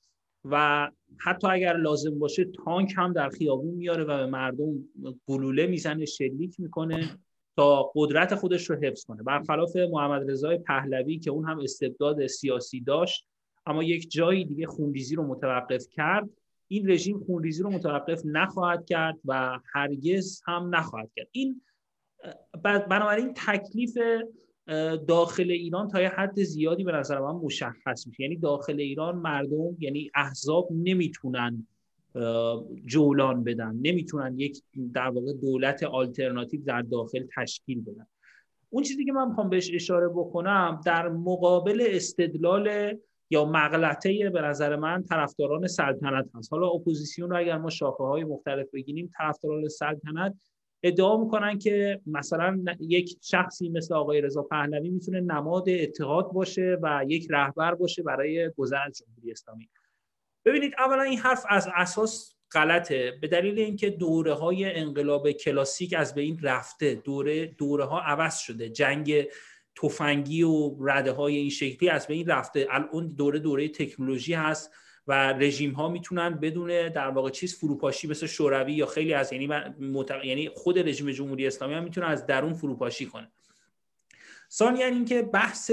و حتی اگر لازم باشه تانک هم در خیابون میاره و به مردم گلوله می‌زنه شلیک می‌کنه تا قدرت خودش رو حفظ کنه. برخلاف محمد رضای پهلوی که اون هم استبداد سیاسی داشت اما یک جایی دیگه خونریزی رو متوقف کرد. این رژیم خونریزی رو متوقف نخواهد کرد و هرگز هم نخواهد کرد. این بنابراین تکلیف داخل ایران تا یه حد زیادی به نظر من مشخص میشه. یعنی داخل ایران مردم یعنی احزاب نمی‌تونن جولان بدن نمی‌تونن یک در واقع دولت آلترناتیو در داخل تشکیل بدن. اون چیزی که من می‌خوام بهش اشاره بکنم در مقابل استدلال یا مغلطه به نظر من طرفداران سلطنت هست. حالا اپوزیسیون رو اگر ما شاخه های مختلف بگیریم طرفداران سلطنت ادعا می‌کنن که مثلا یک شخصی مثل آقای رضا پهلوی می‌تونه نماد اتحاد باشه و یک رهبر باشه برای گذر از جمهوری اسلامی. ببینید اولا این حرف از اساس غلطه به دلیل اینکه دوره های انقلاب کلاسیک از بین رفته. دوره دوره ها عوض شده. جنگ تفنگی و رده های این شکلی از بین رفته. الان دوره دوره تکنولوژی هست. و رژیم ها می‌تونن بدون در واقع چیز فروپاشی مثل شوروی یا خیلی از یعنی یعنی خود رژیم جمهوری اسلامی هم می‌تونه از درون فروپاشی کنه. ثانیا اینکه بحث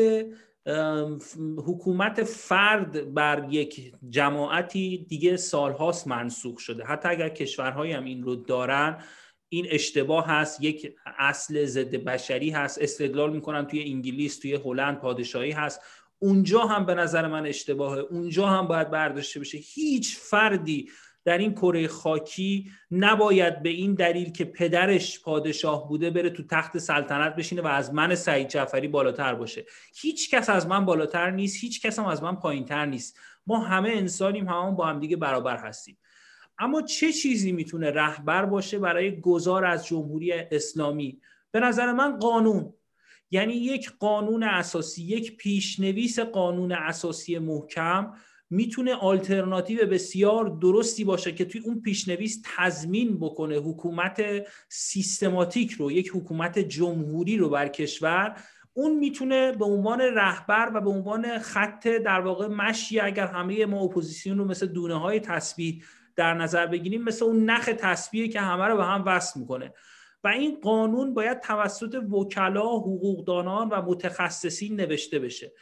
حکومت فرد بر یک جماعتی دیگه سالهاست منسوخ شده. حتی اگر کشورهایی هم این رو دارن این اشتباه هست یک اصل ضد بشری هست استدلال می‌کنن توی انگلیس توی هلند پادشاهی هست. اونجا هم به نظر من اشتباهه. اونجا هم باید برداشته بشه. هیچ فردی در این کره خاکی نباید به این دلیل که پدرش پادشاه بوده بره تو تخت سلطنت بشینه و از من سعید جعفری بالاتر باشه. هیچ کس از من بالاتر نیست هیچ کس هم از من پایینتر نیست. ما همه انسانیم همون با هم دیگه برابر هستیم. اما چه چیزی می‌تونه رهبر باشه برای گذار از جمهوری اسلامی؟ به نظر من قانون. یعنی یک قانون اساسی یک پیشنویس قانون اساسی محکم می‌تونه آلترناتیو بسیار درستی باشه که توی اون پیشنویس تضمین بکنه حکومت سیستماتیک رو یک حکومت جمهوری رو بر کشور. اون می‌تونه به عنوان رهبر و به عنوان خط در واقع مشی اگر همه ما اپوزیسیون رو مثل دونه های تسبیح در نظر بگیریم مثل اون نخ تسبیحی که همه رو به هم وصل می‌کنه. و این قانون باید توسط وکلا، حقوقدانان و متخصصین نوشته بشه.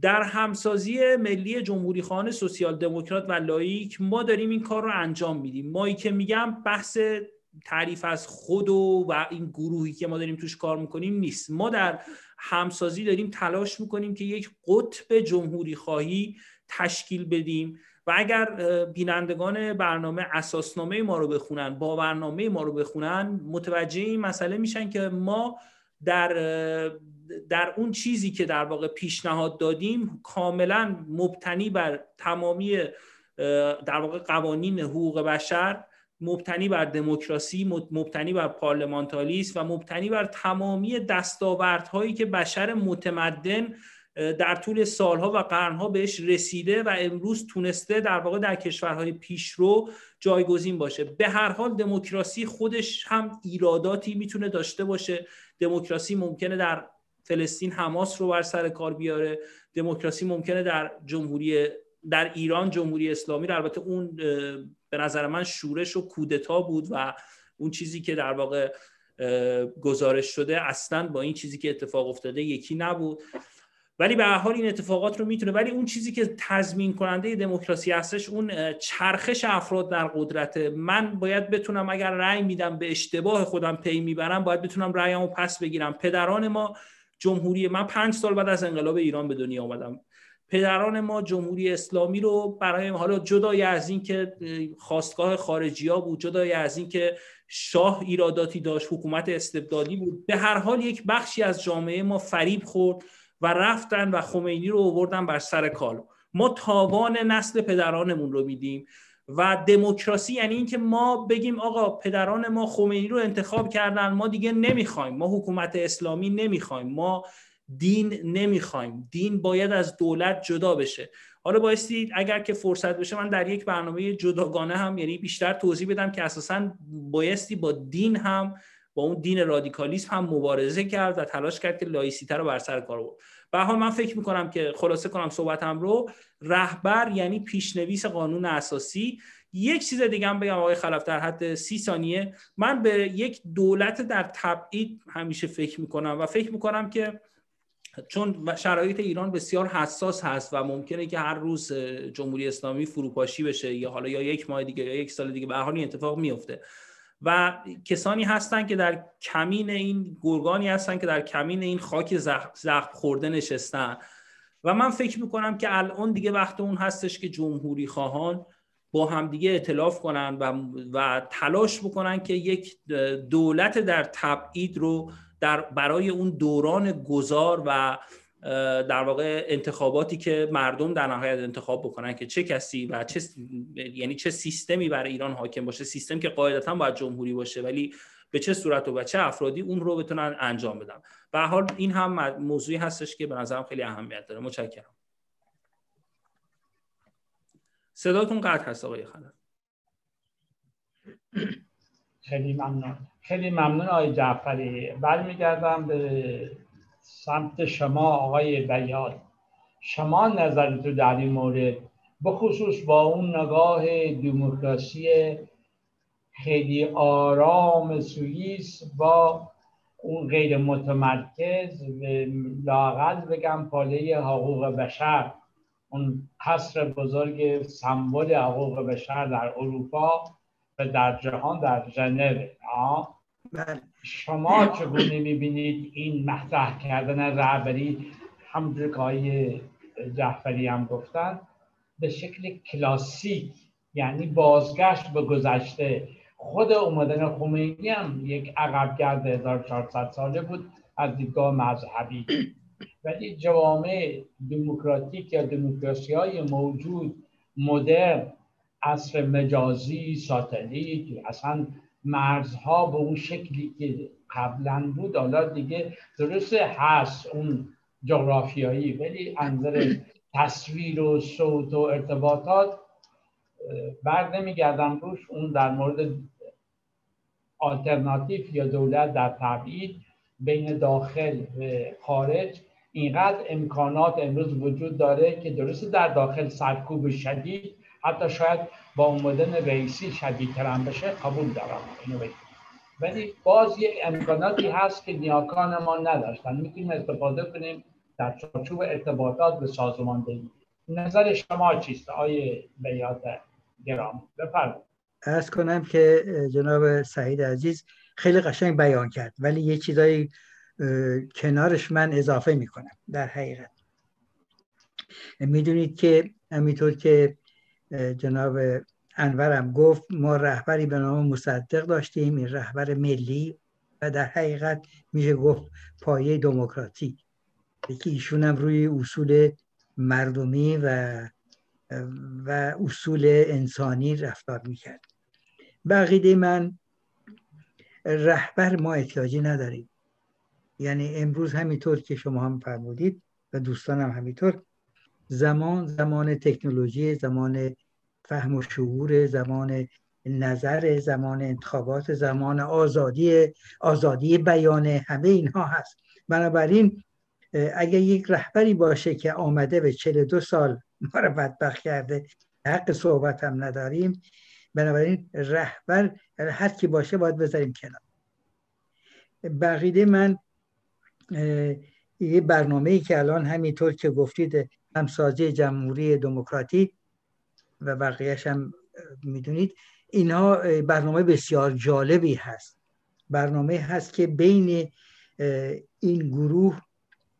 در همسازی ملی جمهوری‌خواهان سوسیال دموکرات و لائیک ما داریم این کار رو انجام میدیم. مایی که میگم بحث تعریف از خود و, و این گروهی که ما داریم توش کار می‌کنیم نیست. ما در همسازی داریم تلاش می‌کنیم که یک قطب جمهوری خواهی تشکیل بدیم. و اگر بینندگان برنامه اساسنامه ما رو بخونن با برنامه ما رو بخونن متوجه این مسئله میشن که ما در در اون چیزی که در واقع پیشنهاد دادیم کاملا مبتنی بر تمامی در واقع قوانین حقوق بشر مبتنی بر دموکراسی مبتنی بر پارلمانتالیسم و مبتنی بر تمامی دستاوردهایی که بشر متمدن در طول سالها و قرنها بهش رسیده و امروز تونسته در واقع در کشورهای پیشرو جایگزین باشه. به هر حال دموکراسی خودش هم ایراداتی می‌تونه داشته باشه. دموکراسی ممکنه در فلسطین حماس رو بر سر کار بیاره. دموکراسی ممکنه در جمهوری در ایران جمهوری اسلامی رو البته اون به نظر من شورش و کودتا بود و اون چیزی که در واقع گزارش شده اصلا با این چیزی که اتفاق افتاده یکی نبود. ولی به حال این اتفاقات رو می‌تونه ولی اون چیزی که تضمین کننده دموکراسی هستش اون چرخش افراد در قدرت من باید بتونم اگر رأی میدم به اشتباه خودم پی می‌برم باید بتونم رأیمو پس بگیرم. پدران ما جمهوری من پنج سال بعد از انقلاب ایران به دنیا آمدم. پدران ما جمهوری اسلامی رو برای حالا جدای از این که خواستگاه خارجی ها بود جدای از این که شاه ایراداتی داشت حکومت استبدادی بود به هر حال یک بخشی از جامعه ما فریب خورد. و رفتن و خمینی رو آوردن بر سر کال. ما تاوان نسل پدرانمون رو میدیم و دموکراسی یعنی اینکه ما بگیم آقا پدران ما خمینی رو انتخاب کردن ما دیگه نمی‌خوایم. ما حکومت اسلامی نمی‌خوایم. ما دین نمی‌خوایم. دین باید از دولت جدا بشه. حالا بایستی اگر که فرصت بشه من در یک برنامه جداگانه هم یعنی بیشتر توضیح بدم که اساسا بایستی با دین هم با اون دین رادیکالیسم هم مبارزه کرد و تلاش کرد که لایسیته رو بر سر کار بود به حال من فکر می‌کنم که خلاصه کنم صحبتم رو رهبر یعنی پیشنویس قانون اساسی. یک چیز دیگه هم بگم آقای خلف در حد سی ثانیه من به یک دولت در تبعید همیشه فکر می‌کنم و فکر می‌کنم که چون شرایط ایران بسیار حساس هست و ممکنه که هر روز جمهوری اسلامی فروپاشی بشه یا حالا یا یک ماه دیگه یا یک سال دیگه به حال این اتفاق میفته و کسانی هستند که در کمین این گرگانی هستند که در کمین این خاک زخم خورده نشستن. و من فکر می‌کنم که الان دیگه وقت اون هستش که جمهوری خواهان با همدیگه اطلاف کنن و, و تلاش بکنن که یک دولت در تبعید رو در برای اون دوران گذار و در واقع انتخاباتی که مردم در نهایت انتخاب بکنن که چه کسی و چه یعنی چه سیستمی برای ایران حاکم باشه سیستم که قاعدتا باید جمهوری باشه ولی به چه صورت و به چه افرادی اون رو بتونن انجام بدن. به حال این هم موضوعی هستش که به نظرم خیلی اهمیت داره. متشکرم. صداتون قطع هست آقای خلف خیلی ممنون. خیلی ممنون آقای جعفری. برمیگردم به سمت شما آقای بیاد شما نظرتو در این مورد بخصوص با اون نگاه دموکراسی خیلی آرام سوئیس با اون غیر متمرکز و لاقل بگم پاله حقوق بشر. اون قصر بزرگ سمبل حقوق بشر در اروپا و در جهان در ژنو. بله. شما چگونه می‌بینید این مطرح کردن رهبری؟ همونجور که آقای جعفری هم گفتن به شکل کلاسیک یعنی بازگشت به گذشته. خود اومدن خمینی هم یک عقبگرد 1400 ساله بود از دیدگاه مذهبی. ولی جوامع دموکراتیک یا دموکراسی های موجود مدرن عصر مجازی ساتلیت اصلا مرزها به اون شکلی که قبلا بود حالا دیگه درست هست اون جغرافیایی ولی انظر تصویر و صوت و ارتباطات بر نمیگردم روش اون در مورد آلترناتیف یا دولت در تبعید بین داخل و خارج. اینقدر امکانات امروز وجود داره که درست در داخل سرکوب شدید حتی شاید با اومدن رئیسی شدیدتر هم بشه قبول دارم. اینو ولی باز یک امکاناتی هست که نیاکان ما نداشتن. می‌تونیم استفاده کنیم در چارچوب ارتباطات به سازماندهی. نظر شما چیست؟ آیه بیات گرام بفرمایید. ارز کنم که جناب سعید عزیز خیلی قشنگ بیان کرد ولی یه چیزایی کنارش من اضافه می‌کنم. در حقیقت. می‌دونید که همینطور که جناب انورم گفت ما رهبری به نام مصدق داشتیم این رهبر ملی و در حقیقت میشه گفت پایه دموکراتی. که ایشون هم روی اصول مردمی و و اصول انسانی رفتار می‌کرد. بقیده من رهبر ما احتیاجی نداریم. یعنی امروز همینطور که شما هم فرمودید و دوستانم همینطور زمان زمان تکنولوژی زمان فهم و شعور زمان نظر زمان انتخابات زمان آزادی آزادی بیان همه اینها هست. بنابراین اگر یک رهبری باشه که آمده به 42 سال ما رو بدبخت کرده حق صحبت هم نداریم. بنابراین رهبر هر کی باشه باید بذاریم کنار. بقیده من یه برنامه ای که الان همینطور که گفتید همسازی جمهوری دموکراتی و بقیهش هم می‌دونید اینها برنامه بسیار جالبی هست. برنامه هست که بین این گروه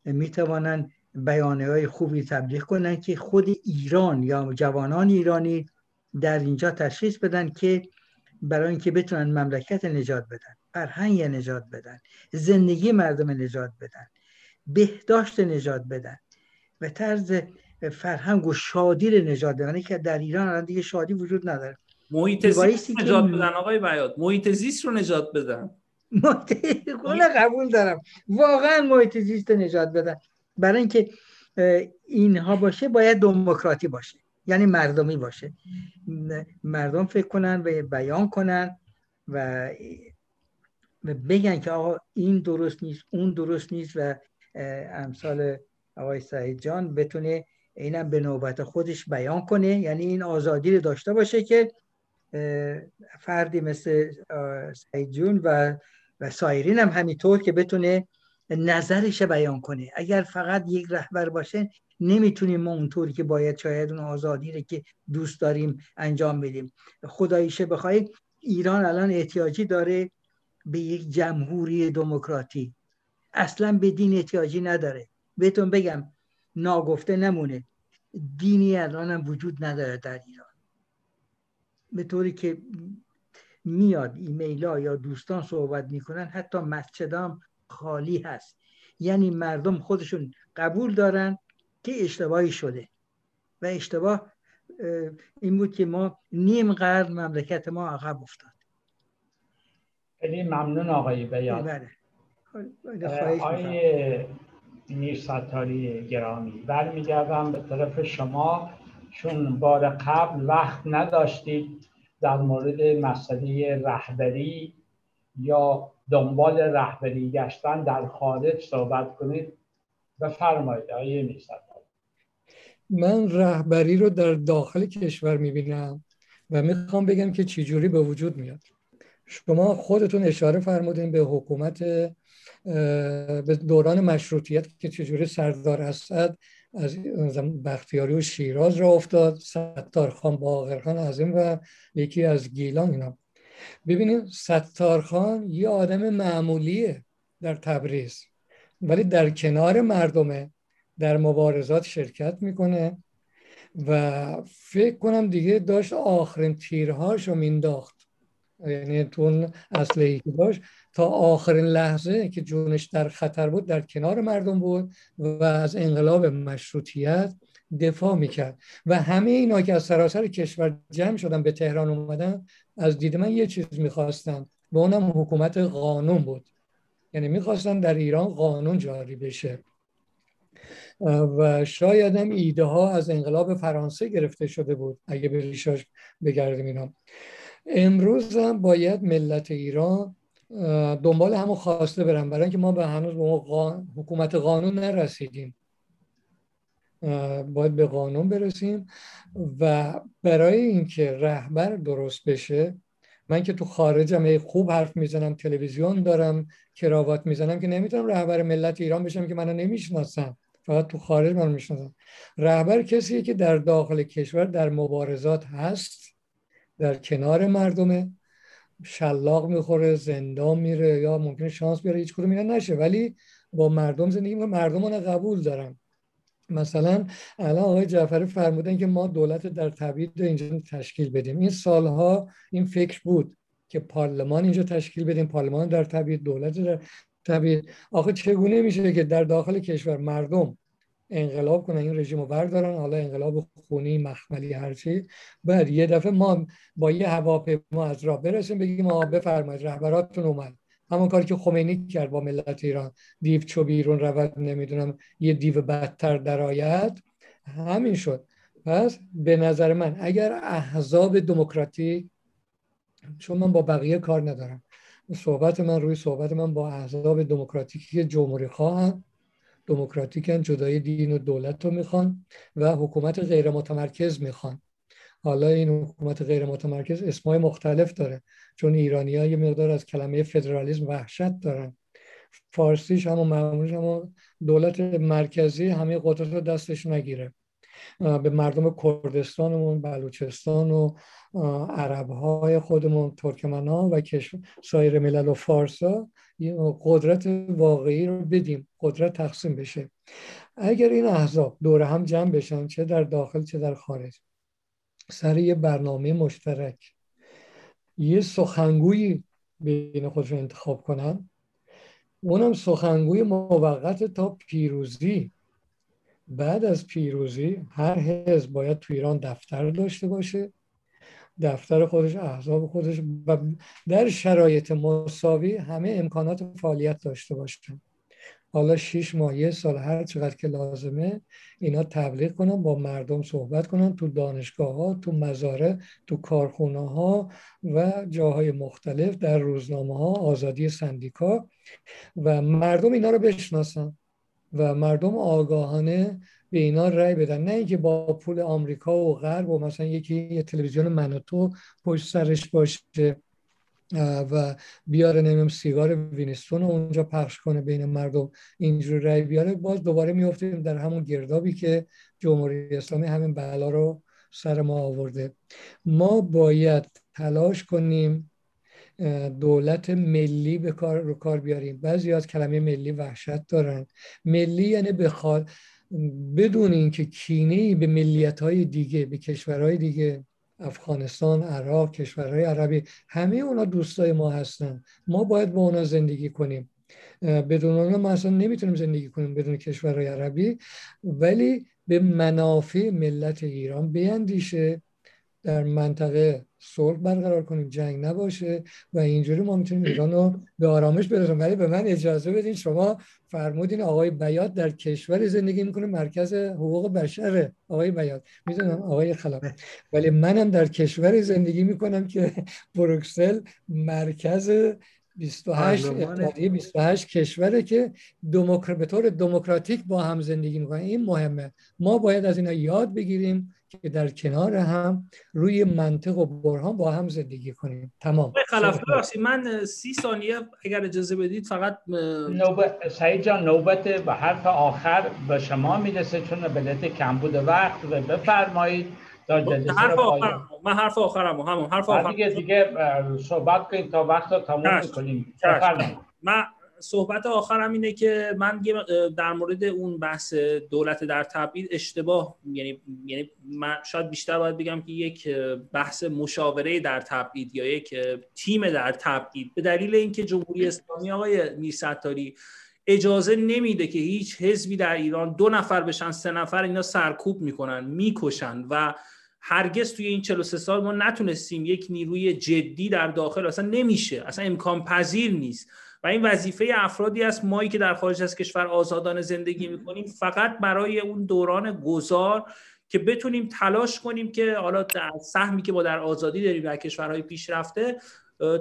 می‌توانند بیانه های خوبی تبلیغ کنند که خود ایران یا جوانان ایرانی در اینجا تشخیص بدن که برای اینکه بتونن مملکت نجات بدن فرهنگ نجات بدن زندگی مردم نجات بدن بهداشت نجات بدن. و طرز فرهنگ و شادی رو نجات بدن که در ایران الان دیگه شادی وجود نداره. محیط زیست نجات بدن آقای بیاد. محیط زیست رو نجات بدن. قبول دارم. واقعا محیط زیست نجات بدن. برای اینکه اینها باشه باید دموکراتی باشه. یعنی مردمی باشه. مردم فکر کنن و بیان کنن و بگن که آقا این درست نیست اون درست نیست و امثال آقای سعید جان بتونه اینم به نوبت خودش بیان کنه. یعنی این آزادی رو داشته باشه که فردی مثل سعید جون و و سایرین هم همینطور که بتونه نظرش بیان کنه. اگر فقط یک رهبر باشه نمی‌تونیم ما اونطوری که باید شاید اون آزادی رو که دوست داریم انجام بدیم. خداییشه بخواهید ایران الان احتیاجی داره به یک جمهوری دموکراتی. اصلا به دین احتیاجی نداره. بهتون بگم ناگفته نمونه. دینی الان هم وجود نداره در ایران. به طوری که میاد ایمیل ها یا دوستان صحبت می‌کنن حتی مسجدام خالی هست. یعنی مردم خودشون قبول دارن که اشتباهی شده. و اشتباه این بود که ما نیم قرن مملکت ما عقب افتاد. خیلی ممنون آقای بیان. بله. آقای میر ستاری گرامی. برمیگردم به طرف شما. چون بار قبل وقت نداشتید در مورد مسئله رهبری یا دنبال رهبری گشتن در خارج صحبت کنید. بفرمایید آقای میر من رهبری رو در داخل کشور می‌بینم و می‌خوام بگم که چجوری به وجود میاد. شما خودتون اشاره فرمودین به حکومت به دوران مشروطیت که چجوری سردار اسد از بختیاری و شیراز را افتاد ستار خان باقر از این و یکی از گیلان اینا ببینید ستارخان یه آدم معمولیه در تبریز ولی در کنار مردمه در مبارزات شرکت می‌کنه و فکر کنم دیگه داشت آخرین تیرهاش رو مینداخت یعنی تو اصله که داشت تا آخرین لحظه که جونش در خطر بود در کنار مردم بود و از انقلاب مشروطیت دفاع می‌کرد. و همه اینا که از سراسر کشور جمع شدن به تهران اومدن از دید من یه چیز می‌خواستن. و اونم حکومت قانون بود. یعنی می‌خواستن در ایران قانون جاری بشه. و شاید هم ایده ها از انقلاب فرانسه گرفته شده بود اگه به ریشاش بگردیم اینا. امروز هم باید ملت ایران دنبال همون خواسته برن برای اینکه ما به هنوز به حکومت قانون نرسیدیم. باید به قانون برسیم و برای اینکه رهبر درست بشه من که تو خارجم خوب حرف می‌زنم تلویزیون دارم کراوات می‌زنم که نمی‌تونم رهبر ملت ایران بشم که منو نمی‌شناسم فقط تو خارج منو می‌شناسم رهبر کسیه که در داخل کشور در مبارزات هست. در کنار مردمه. شلاق می‌خوره زندان میره یا ممکنه شانس بیاره هیچ کدوم اینا نشه. ولی با مردم زندگی می‌کنه. مردم قبول دارن. مثلا الان آقای جعفری فرمودن که ما دولت در تبعید اینجا تشکیل بدیم. این سالها این فکر بود که پارلمان اینجا تشکیل بدیم. پارلمان در تبعید دولت در تبعید. آخه چگونه میشه که در داخل کشور مردم انقلاب کنن این رژیم رو بردارن حالا انقلاب خونی مخملی هرچی بعد یه دفعه ما با یه هواپیما از راه برسیم بگیم آقا بفرمایید رهبراتتون اومد. همون کاری که خمینی کرد با ملت ایران. دیو چو بیرون رود نمی‌دونم یه دیو بدتر درآید همین شد. پس به نظر من اگر احزاب دموکراتی چون من با بقیه کار ندارم صحبت من روی صحبت من با احزاب دموکراتیکی جمهوری خواهن دموکراتیکن جدای دین و دولت رو می‌خوان و حکومت غیر متمرکز می‌خوان. حالا این حکومت غیر متمرکز اسمای مختلف داره چون ایرانی ها یه مقدار از کلمه فدرالیسم وحشت دارن. فارسیش هم و معمولش هم دولت مرکزی همه قدرت رو دستش نگیره. به مردم کردستانمون بلوچستان و عرب های خودمون ترکمن ها و سایر ملل و فارسا قدرت واقعی رو بدیم قدرت تقسیم بشه. اگر این احزاب دور هم جمع بشن چه در داخل چه در خارج سر یه برنامه مشترک یه سخنگوی بین خودشون انتخاب کنن اونم سخنگوی موقت تا پیروزی. بعد از پیروزی هر حزب باید تو ایران دفتر داشته باشه دفتر خودش احزاب خودش و در شرایط مساوی همه امکانات فعالیت داشته باشن حالا شیش ماه یه سال هر چقدر که لازمه اینا تبلیغ کنن با مردم صحبت کنن تو دانشگاه ها تو مزارع تو کارخونه ها و جاهای مختلف در روزنامه ها آزادی سندیکا و مردم اینا رو بشناسن. و مردم آگاهانه به اینا رأی بدن. نه اینکه با پول آمریکا و غرب و مثلا یکی یه تلویزیون من پشت سرش باشه و بیاره نمیم سیگار وینستون رو اونجا پخش کنه بین مردم اینجور رأی بیاره باز دوباره میفتیم در همون گردابی که جمهوری اسلامی همین بلا رو سر ما آورده. ما باید تلاش کنیم دولت ملی به کار رو کار بیاریم. بعضی از کلمه ملی وحشت دارن. ملی یعنی بخواد بدون اینکه کینه ای به ملیت های دیگه به کشورهای دیگه افغانستان عراق کشورهای عربی همه اونا دوستای ما هستن. ما باید با اونا زندگی کنیم. بدون اونا ما اصلا نمی‌تونیم زندگی کنیم بدون کشورهای عربی. ولی به منافع ملت ایران بیندیشه در منطقه صلح برقرار کنیم جنگ نباشه و اینجوری ما می‌تونیم ایران رو به آرامش برسونیم. ولی به من اجازه بدین شما فرمودین آقای بیات در کشور زندگی می‌کنه مرکز حقوق بشره آقای بیات می‌دونم آقای خلاف ولی منم در کشور زندگی می‌کنم که بروکسل مرکز 28 اتحادیه 28 کشوره که دموکر... به طور دموکراتیک با هم زندگی می‌کنن. این مهمه. ما باید از اینا یاد بگیریم که در کنار هم روی منطق و برهان با هم زندگی کنیم. تمام. خلاف من سی ثانیه اگر اجازه بدید فقط نوبت سعید جان نوبت به حرف آخر به شما می‌رسه چون به کم بوده وقت و بفرمایید. حرف آخر من حرف آخرم همون حرف آخر دیگه دیگه صحبت کنیم تا وقت تموم کنیم من صحبت آخرم اینه که من در مورد اون بحث دولت در تبعید اشتباه یعنی یعنی من شاید بیشتر باید بگم که یک بحث مشاوره در تبعید یا یک تیم در تبعید. به دلیل اینکه جمهوری اسلامی آقای میرستاری اجازه نمیده که هیچ حزبی در ایران دو نفر بشن سه نفر اینا سرکوب می‌کنن می‌کشن و هرگز توی این 43 سال ما نتونستیم یک نیروی جدی در داخل اصلا نمیشه اصلا امکان پذیر نیست. و این وظیفه افرادی است. مایی که در خارج از کشور آزادانه زندگی می‌کنیم فقط برای اون دوران گذار که بتونیم تلاش کنیم که حالا در سهمی که ما در آزادی داریم در کشورهای پیشرفته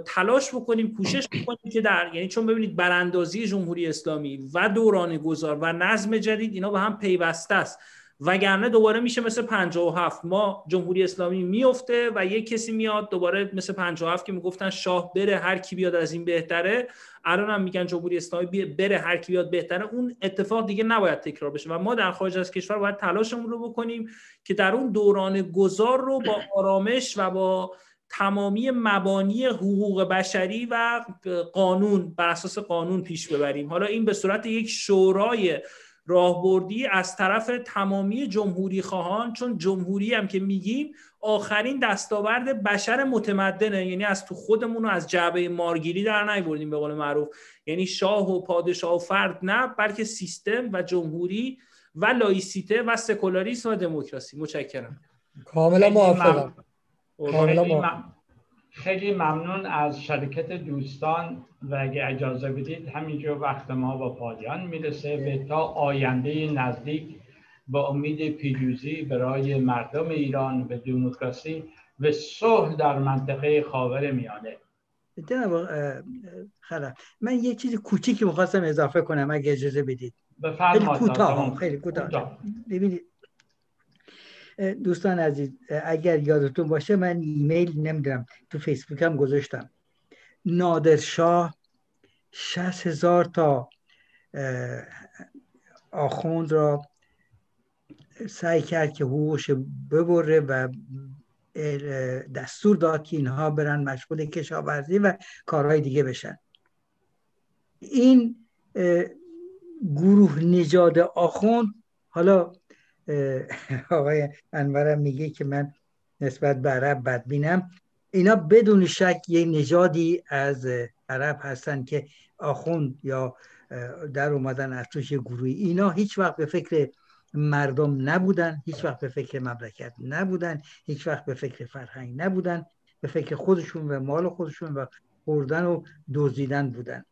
تلاش بکنیم کوشش بکنیم که در یعنی چون ببینید براندازی جمهوری اسلامی و دوران گذار و نظم جدید اینا به هم پیوسته است. وگرنه دوباره میشه مثل 57 ما جمهوری اسلامی میفته و یک کسی میاد دوباره مثل 57 که می‌گفتن شاه بره هر کی بیاد از این بهتره. الان هم میگن جمهوری اسلامی بره هر کی بیاد بهتره. اون اتفاق دیگه نباید تکرار بشه و ما در خارج از کشور باید تلاشمون رو بکنیم که در اون دوران گذار رو با آرامش و با تمامی مبانی حقوق بشری و قانون بر اساس قانون پیش ببریم. حالا این به صورت یک شورای راهبردی از طرف تمامی جمهوری خواهان چون جمهوری هم که میگیم آخرین دستاورد بشر متمدنه. یعنی از تو خودمون رو از جعبه مارگیری در نیوردیم به قول معروف. یعنی شاه و پادشاه و فرد نه بلکه سیستم و جمهوری و لایسیته و سکولاریسم و دموکراسی. متشکرم. کاملا موافقم. خیلی ممنون از شرکت دوستان و اگه اجازه بدید همینجا وقت ما با پایان می‌رسه و تا آینده نزدیک با امید پیروزی برای مردم ایران و دموکراسی و صلح در منطقه خاور میانه. جناب خلا من یه چیز کوچیکی می‌خواستم اضافه کنم اگه اجازه بدید. خیلی کوتاه خیلی کوتاه. ببینید دوستان عزیز اگر یادتون باشه من ایمیل نمی‌دونم تو فیسبوک هم گذاشتم. نادرشاه شست هزار تا آخوند را سعی کرد که حقوقش ببره و دستور داد که اینها برن مشغول کشاورزی و کارهای دیگه بشن. این گروه نجاد آخوند حالا *laughs* آقای انورم میگه که من نسبت به عرب بدبینم. اینا بدون شک یه نژادی از عرب هستن که آخوند یا در اومدن از توش گروهی. اینا هیچ وقت به فکر مردم نبودن هیچ وقت به فکر مملکت نبودن هیچ وقت به فکر فرهنگ نبودن به فکر خودشون و مال خودشون و خوردن و دزدیدن بودن.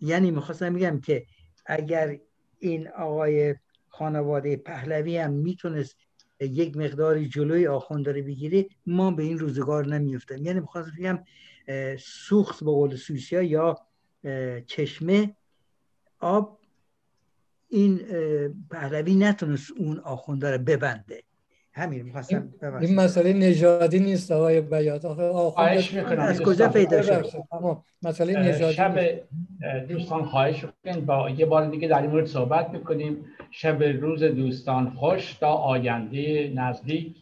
یعنی می‌خواستم بگم که اگر این آقای خانواده پهلوی هم می‌تونست یک مقداری جلوی آخونداره بگیره ما به این روزگار نمیفتیم یعنی می‌خواستم بگم سوخت به قول سوسیا یا چشمه آب این پهلوی نتونست اون آخونده ببنده. همین می‌خواستم این مسئله نژادی نیست آقای بیات آخه از کجا پیدا شد مسئله نژادی شب دوستان خواهش کنید با یه بار دیگه در این مورد صحبت می‌کنیم. شب روز دوستان خوش تا آینده نزدیک.